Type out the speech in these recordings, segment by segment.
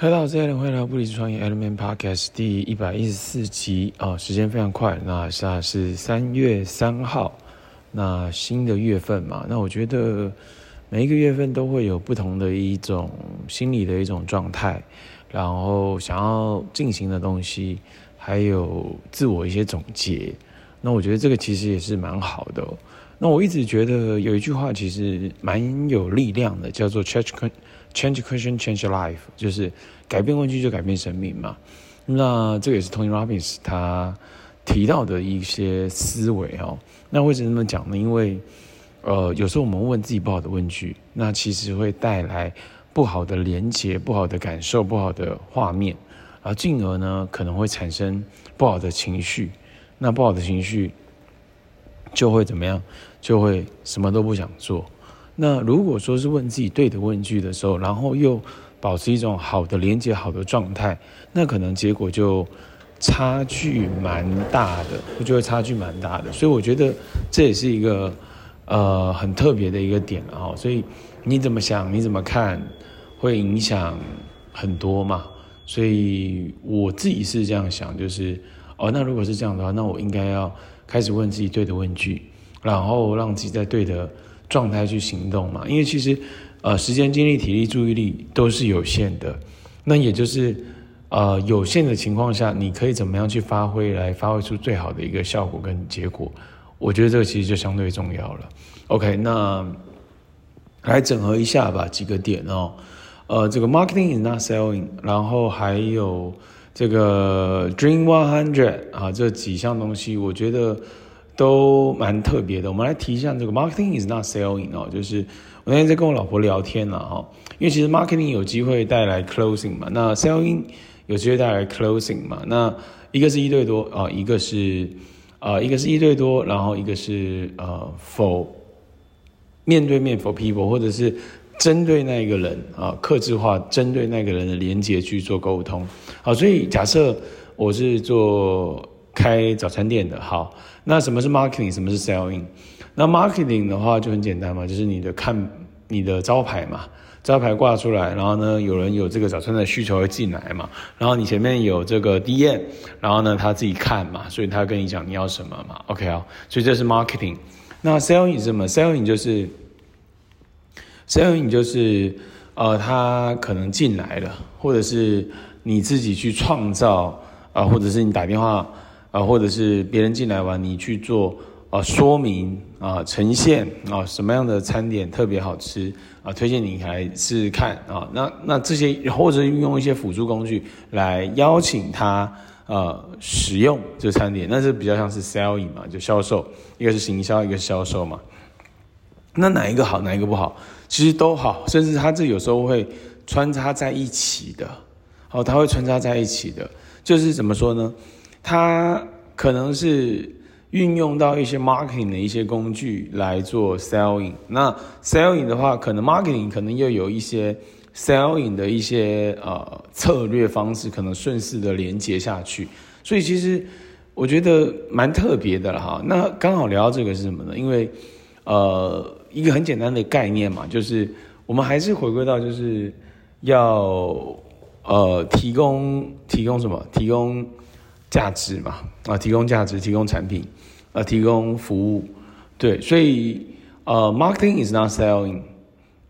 大家好，欢迎回来不离职创业 Element Podcast 第一百一十四集。啊、哦，时间非常快，那现在是三月三号，那新的月份嘛，那我觉得每一个月份都会有不同的一种心理的一种状态，然后想要进行的东西，还有自我一些总结，那我觉得这个其实也是蛮好的、哦。那我一直觉得有一句话其实蛮有力量的，叫做 Change Change question change life，就是改变问句就改变生命嘛。那这个也是 Tony Robbins 他提到的一些思维哦。那为什么这么讲呢？因为呃，有时候我们问自己不好的问句，那其实会带来不好的连结、不好的感受、不好的画面，而进而呢可能会产生不好的情绪。那不好的情绪。就会怎么样？就会什么都不想做。那如果说是问自己对的问句的时候，然后又保持一种好的连接、好的状态，那可能结果就差距蛮大的，就会差距蛮大的。所以我觉得这也是一个呃很特别的一个点啊。所以你怎么想，你怎么看，会影响很多嘛。所以我自己是这样想，就是哦，那如果是这样的话，那我应该要。开始问自己对的问句，然后让自己在对的状态去行动嘛。因为其实，呃，时间、精力、体力、注意力都是有限的。那也就是，呃，有限的情况下，你可以怎么样去发挥，来发挥出最好的一个效果跟结果？我觉得这个其实就相对重要了。OK，那来整合一下吧，几个点哦。呃，这个 marketing is not selling，然后还有。这个 Dream One Hundred 啊，这几项东西我觉得都蛮特别的。我们来提一下这个 Marketing is not selling 哦，就是我那天在跟我老婆聊天了哈，因为其实 Marketing 有机会带来 Closing 嘛，那 Selling 有机会带来 Closing 嘛，那一个是一对多啊，一个是啊，一个是一对多，然后一个是呃，for 面对面 for people 或者是。针对那个人啊，克制化针对那个人的连接去做沟通。好，所以假设我是做开早餐店的，好，那什么是 marketing，什么是 selling？那 marketing 的话就很简单嘛，就是你的看你的招牌嘛，招牌挂出来，然后呢，有人有这个早餐的需求会进来嘛，然后你前面有这个 DM，然后呢他自己看嘛，所以他跟你讲你要什么嘛，OK 啊，所以这是 marketing。那 selling 是什么？selling 就是。Sell 你就是，呃，他可能进来了，或者是你自己去创造，啊、或者是你打电话，啊、或者是别人进来完，你去做，啊、说明，啊、呈现，啊、什么样的餐点特别好吃，啊、推荐你来试试看，啊、那那这些或者运用一些辅助工具来邀请他，呃，使用这餐点，那是比较像是 selling 嘛，就销售，一个是行销，一个是销售嘛。那哪一个好，哪一个不好？其实都好，甚至它这有时候会穿插在一起的。好，它会穿插在一起的，就是怎么说呢？它可能是运用到一些 marketing 的一些工具来做 selling。那 selling 的话，可能 marketing 可能又有一些 selling 的一些呃策略方式，可能顺势的连接下去。所以其实我觉得蛮特别的了哈。那刚好聊到这个是什么呢？因为呃。一个很简单的概念嘛，就是我们还是回归到就是要呃提供提供什么？提供价值嘛啊，提供价值，提供产品，呃，提供服务。对，所以呃，marketing is not selling，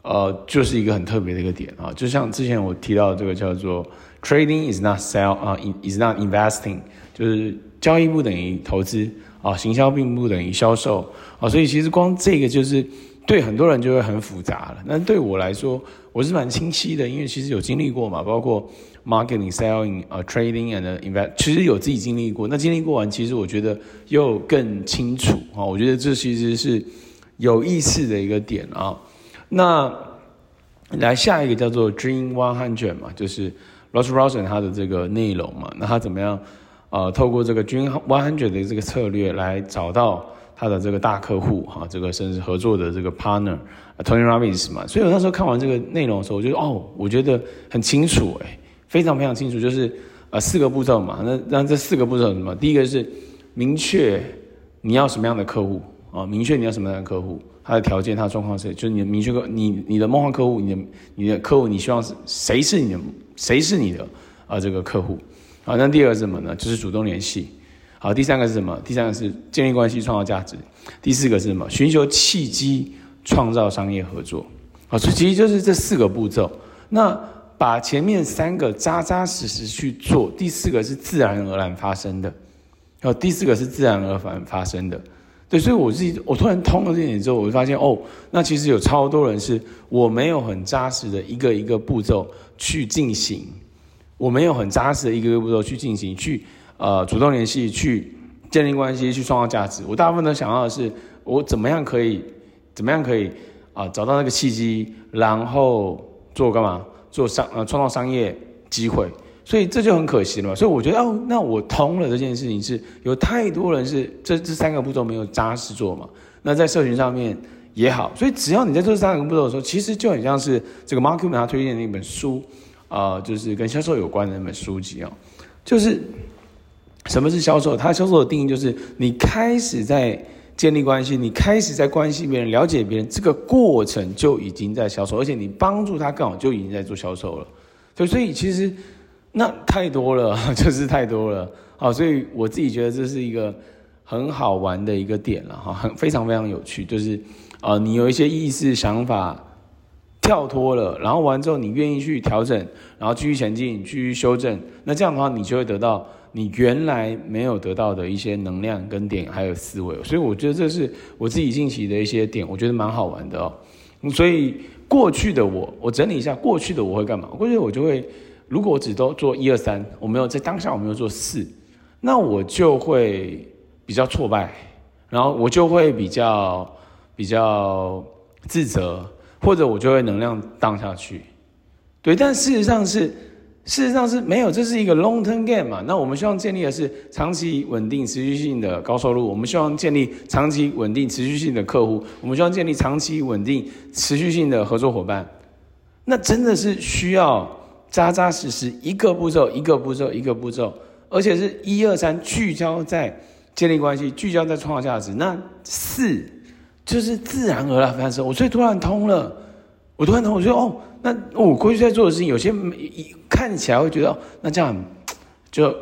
呃，就是一个很特别的一个点啊。就像之前我提到的这个叫做 trading is not sell 啊，is not investing，就是交易不等于投资啊，行销并不等于销售啊。所以其实光这个就是。对很多人就会很复杂了，那对我来说，我是蛮清晰的，因为其实有经历过嘛，包括 marketing、selling、trading and invest，其实有自己经历过。那经历过完，其实我觉得又更清楚啊。我觉得这其实是有意思的一个点啊。那来下一个叫做 Dream One Hundred 嘛，就是 Ross Rosen 他的这个内容嘛。那他怎么样？呃，透过这个 Dream One Hundred 的这个策略来找到。他的这个大客户哈，这个甚至合作的这个 partner，Tony Robbins 嘛，所以我那时候看完这个内容的时候，我就哦，我觉得很清楚诶，非常非常清楚，就是呃四个步骤嘛。那那这四个步骤什么？第一个是明确你要什么样的客户啊，明确你要什么样的客户，他的条件、他的状况是，就是你明确客，你你的梦幻客户，你的你的客户，你希望谁是你的谁是你的啊、这个客户。好，那第二个是什么呢？就是主动联系。好，第三个是什么？第三个是建立关系、创造价值。第四个是什么？寻求契机，创造商业合作。好，所以其实就是这四个步骤。那把前面三个扎扎实实去做，第四个是自然而然发生的。好，第四个是自然而然发生的。对，所以我自己我突然通了这点之后，我就发现哦，那其实有超多人是我没有很扎实的一个一个步骤去进行，我没有很扎实的一个个步骤去进行去。呃，主动联系，去建立关系，去创造价值。我大部分都想要的是，我怎么样可以，怎么样可以啊、找到那个契机，然后做干嘛？做商呃，创造商业机会。所以这就很可惜了嘛。所以我觉得哦，那我通了这件事情是有太多人是这这三个步骤没有扎实做嘛。那在社群上面也好，所以只要你在这三个步骤的时候，其实就很像是这个 Mark Cuban 他推荐的那本书、呃，就是跟销售有关的那本书籍、哦，就是。什么是销售？它销售的定义就是你开始在建立关系，你开始在关心别人、了解别人，这个过程就已经在销售，而且你帮助他更好，就已经在做销售了。对，所以其实那太多了，就是太多了。好，所以我自己觉得这是一个很好玩的一个点了哈，很非常非常有趣。就是呃，你有一些意识想法跳脱了，然后完之后你愿意去调整，然后继续前进，继续修正，那这样的话你就会得到。你原来没有得到的一些能量跟点，还有思维，所以我觉得这是我自己近期的一些点，我觉得蛮好玩的哦。所以过去的我，我整理一下过去的我会干嘛？过去我就会，如果我只都做一二三，我没有在当下我没有做四，那我就会比较挫败，然后我就会比较比较自责，或者我就会能量荡下去。对，但事实上是。事实上是没有，这是一个 long term game 嘛。那我们希望建立的是长期稳定、持续性的高收入。我们希望建立长期稳定、持续性的客户。我们希望建立长期稳定、持续性的合作伙伴。那真的是需要扎扎实实一个步骤、一个步骤、一个步骤，而且是一二三聚焦在建立关系，聚焦在创造价值。那四就是自然而然发生。我所以突然通了，我突然通，我说哦。那我过去在做的事情，有些看起来会觉得哦，那这样就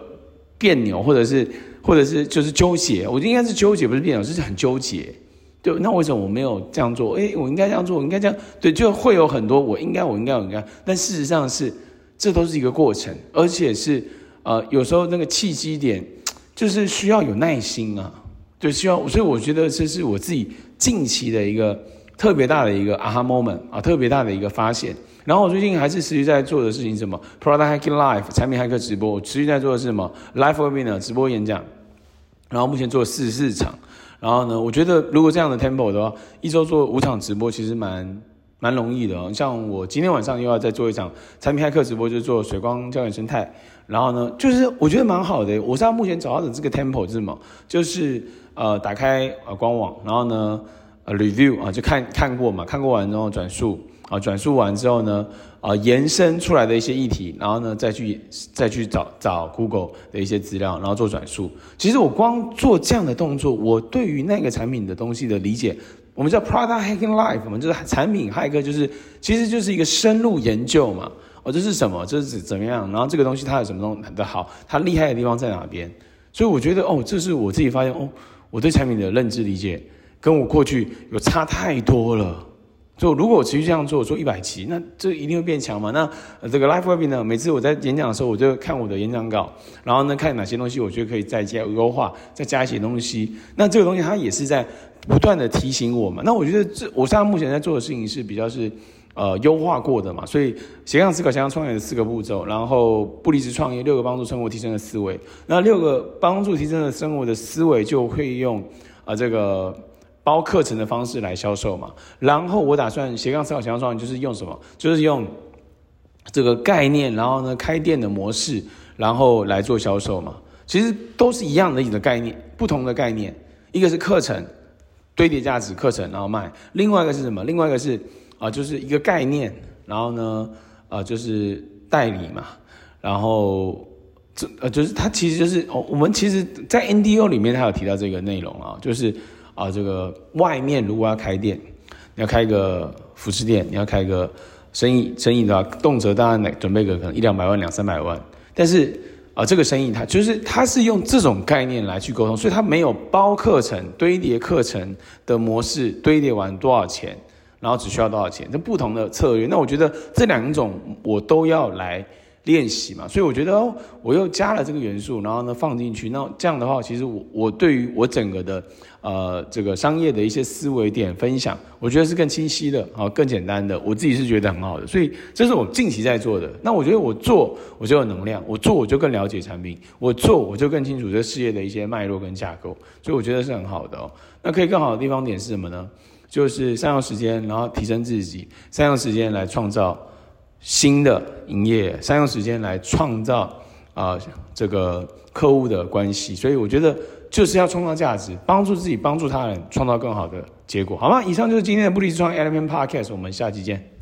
别扭，或者是，或者是就是纠结。我就应该是纠结，不是别扭，是很纠结。对，那为什么我没有这样做？哎，我应该这样做，我应该这样。对，就会有很多我应该，我应该，我应该。但事实上是，这都是一个过程，而且是呃，有时候那个契机点就是需要有耐心啊，就希望。所以我觉得这是我自己近期的一个。特别大的一个 aha moment 啊，特别大的一个发现。然后我最近还是持续在做的事情是什么？Product Hacking Live 产品骇客直播，我持续在做的是什么？Live Webinar 直播演讲。然后目前做了四十四场。然后呢，我觉得如果这样的 tempo 的话，一周做五场直播其实蛮蛮容易的。像我今天晚上又要再做一场产品骇客直播，就做水光胶原生态。然后呢，就是我觉得蛮好的。我现在目前找到的这个 tempo 是什么？就是呃，打开呃官网，然后呢。呃，review 啊，就看看过嘛，看过完之后转述啊，转述完之后呢，啊，延伸出来的一些议题，然后呢，再去再去找找 Google 的一些资料，然后做转述。其实我光做这样的动作，我对于那个产品的东西的理解，我们叫 Product Hacking Life，我们就是产品骇客，就是其实就是一个深入研究嘛。哦，这是什么？这是怎么样？然后这个东西它有什么东西的好？它厉害的地方在哪边？所以我觉得哦，这是我自己发现哦，我对产品的认知理解。跟我过去有差太多了，就如果我持续这样做，做一百期，那这一定会变强嘛？那这个 life Web 呢？每次我在演讲的时候，我就看我的演讲稿，然后呢，看哪些东西我觉得可以再加优化，再加一些东西。那这个东西它也是在不断的提醒我们。那我觉得这我现在目前在做的事情是比较是呃优化过的嘛。所以斜杠思考、斜杠创业的四个步骤，然后不离职创业六个帮助生活提升的思维，那六个帮助提升的生活的思维就会用啊、这个。包课程的方式来销售嘛，然后我打算斜杠思考斜杠创业就是用什么？就是用这个概念，然后呢开店的模式，然后来做销售嘛。其实都是一样的一个概念，不同的概念，一个是课程堆叠价值课程然后卖，另外一个是什么？另外一个是啊、就是一个概念，然后呢啊、呃，就是代理嘛，然后这呃就是它其实就是哦，我们其实在 NDO 里面它有提到这个内容啊，就是。啊，这个外面如果要开店，你要开一个服饰店，你要开一个生意生意的话，动辄当然准备个可能一两百万、两三百万，但是啊、这个生意它就是它是用这种概念来去沟通，所以它没有包课程、堆叠课程的模式，堆叠完多少钱，然后只需要多少钱，这不同的策略。那我觉得这两种我都要来。练习嘛，所以我觉得哦，我又加了这个元素，然后呢放进去，那这样的话，其实我我对于我整个的呃这个商业的一些思维点分享，我觉得是更清晰的啊，更简单的，我自己是觉得很好的，所以这是我近期在做的。那我觉得我做我就有能量，我做我就更了解产品，我做我就更清楚这事业的一些脉络跟架构，所以我觉得是很好的哦。那可以更好的地方点是什么呢？就是善用时间，然后提升自己，善用时间来创造。新的营业，善用时间来创造啊、这个客户的关系，所以我觉得就是要创造价值，帮助自己，帮助他人，创造更好的结果，好吗？以上就是今天的不离之窗 Element Podcast，我们下期见。